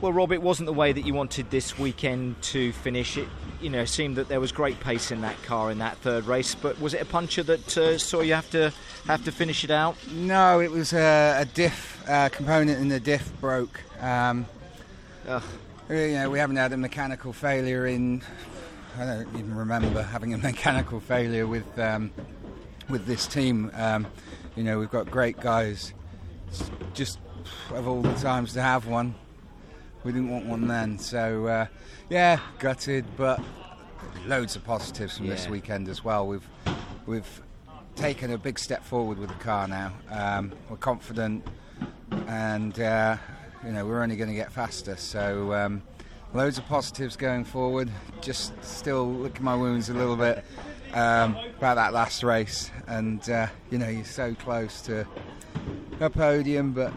Well, Rob, it wasn't the way that you wanted this weekend to finish. It, you know, seemed that there was great pace in that car in that third race. But was it a puncher that uh, saw you have to have to finish it out? No, it was a, a diff uh, component in the diff broke. Um, Ugh. you know, we haven't had a mechanical failure in. I don't even remember having a mechanical failure with um, with this team. Um, you know, we've got great guys. It's just of all the times to have one, we didn't want one then. So uh, yeah, gutted, but loads of positives from this weekend as well. We've we've taken a big step forward with the car now. Um, we're confident, and uh, you know we're only going to get faster. So um, loads of positives going forward. Just still licking my wounds a little bit um, about that last race, and uh, you know you're so close to a podium, but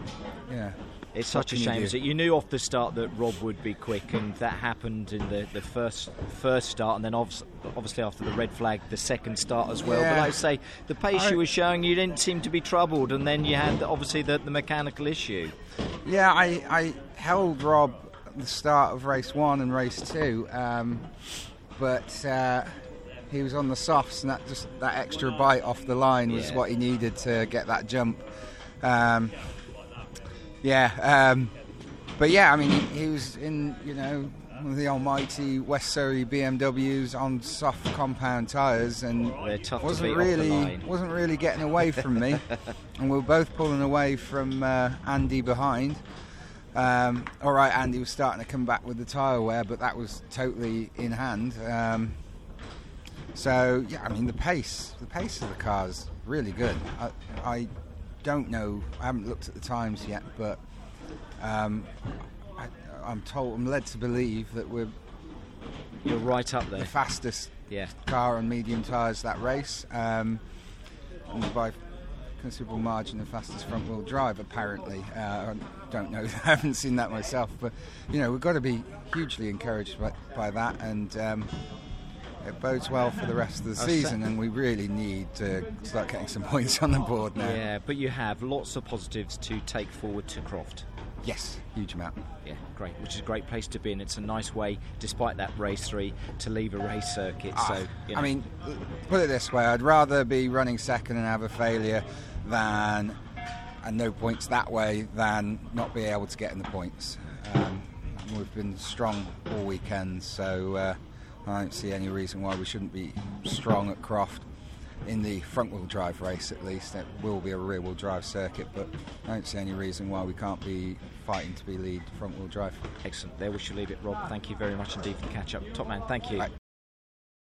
yeah. It's such a you shame. it? You knew off the start that Rob would be quick, and that happened in the, the first first start, and then obviously, obviously after the red flag, the second start as well. But like I say, the pace I- you were showing, you didn't seem to be troubled, and then you had the, obviously the, the mechanical issue. Yeah, I, I held Rob at the start of race one and race two, um, but uh, he was on the softs, and that just that extra bite off the line was Yeah. what he needed to get that jump. Um, yeah, um, but yeah, I mean, he, he was in you know one of the almighty West Surrey BMWs on soft compound tyres, and They're tough to wasn't really wasn't really getting away from me, and we were both pulling away from uh, Andy behind. Um, all right, Andy was starting to come back with the tyre wear, but that was totally in hand. Um, so yeah, I mean the pace, the pace of the car is really good. I, I don't know, I haven't looked at the times yet, but um, I, I'm told, I'm led to believe that we're You're right up there, the fastest Yeah. car on medium tyres that race, um, and by considerable margin the fastest front wheel drive apparently. Uh, I don't know, I haven't seen that myself, but you know we've got to be hugely encouraged by, by that, and um, it bodes well for the rest of the season, and we really need to start getting some points on the board now. Yeah, but you have lots of positives to take forward to Croft. Yes, huge amount. Yeah, great, which is a great place to be, and it's a nice way, despite that race three, to leave a race circuit. so, Ah, you know. I mean, put it this way: I'd rather be running second and have a failure than and no points that way than not be able to get in the points. Um, we've been strong all weekend, so uh, I don't see any reason why we shouldn't be strong at Croft in the front wheel drive race at least. It will be a rear wheel drive circuit, but I don't see any reason why we can't be fighting to be lead front wheel drive. Excellent. There we shall leave it, Rob. Thank you very much indeed for the catch up. Top man, thank you. Right,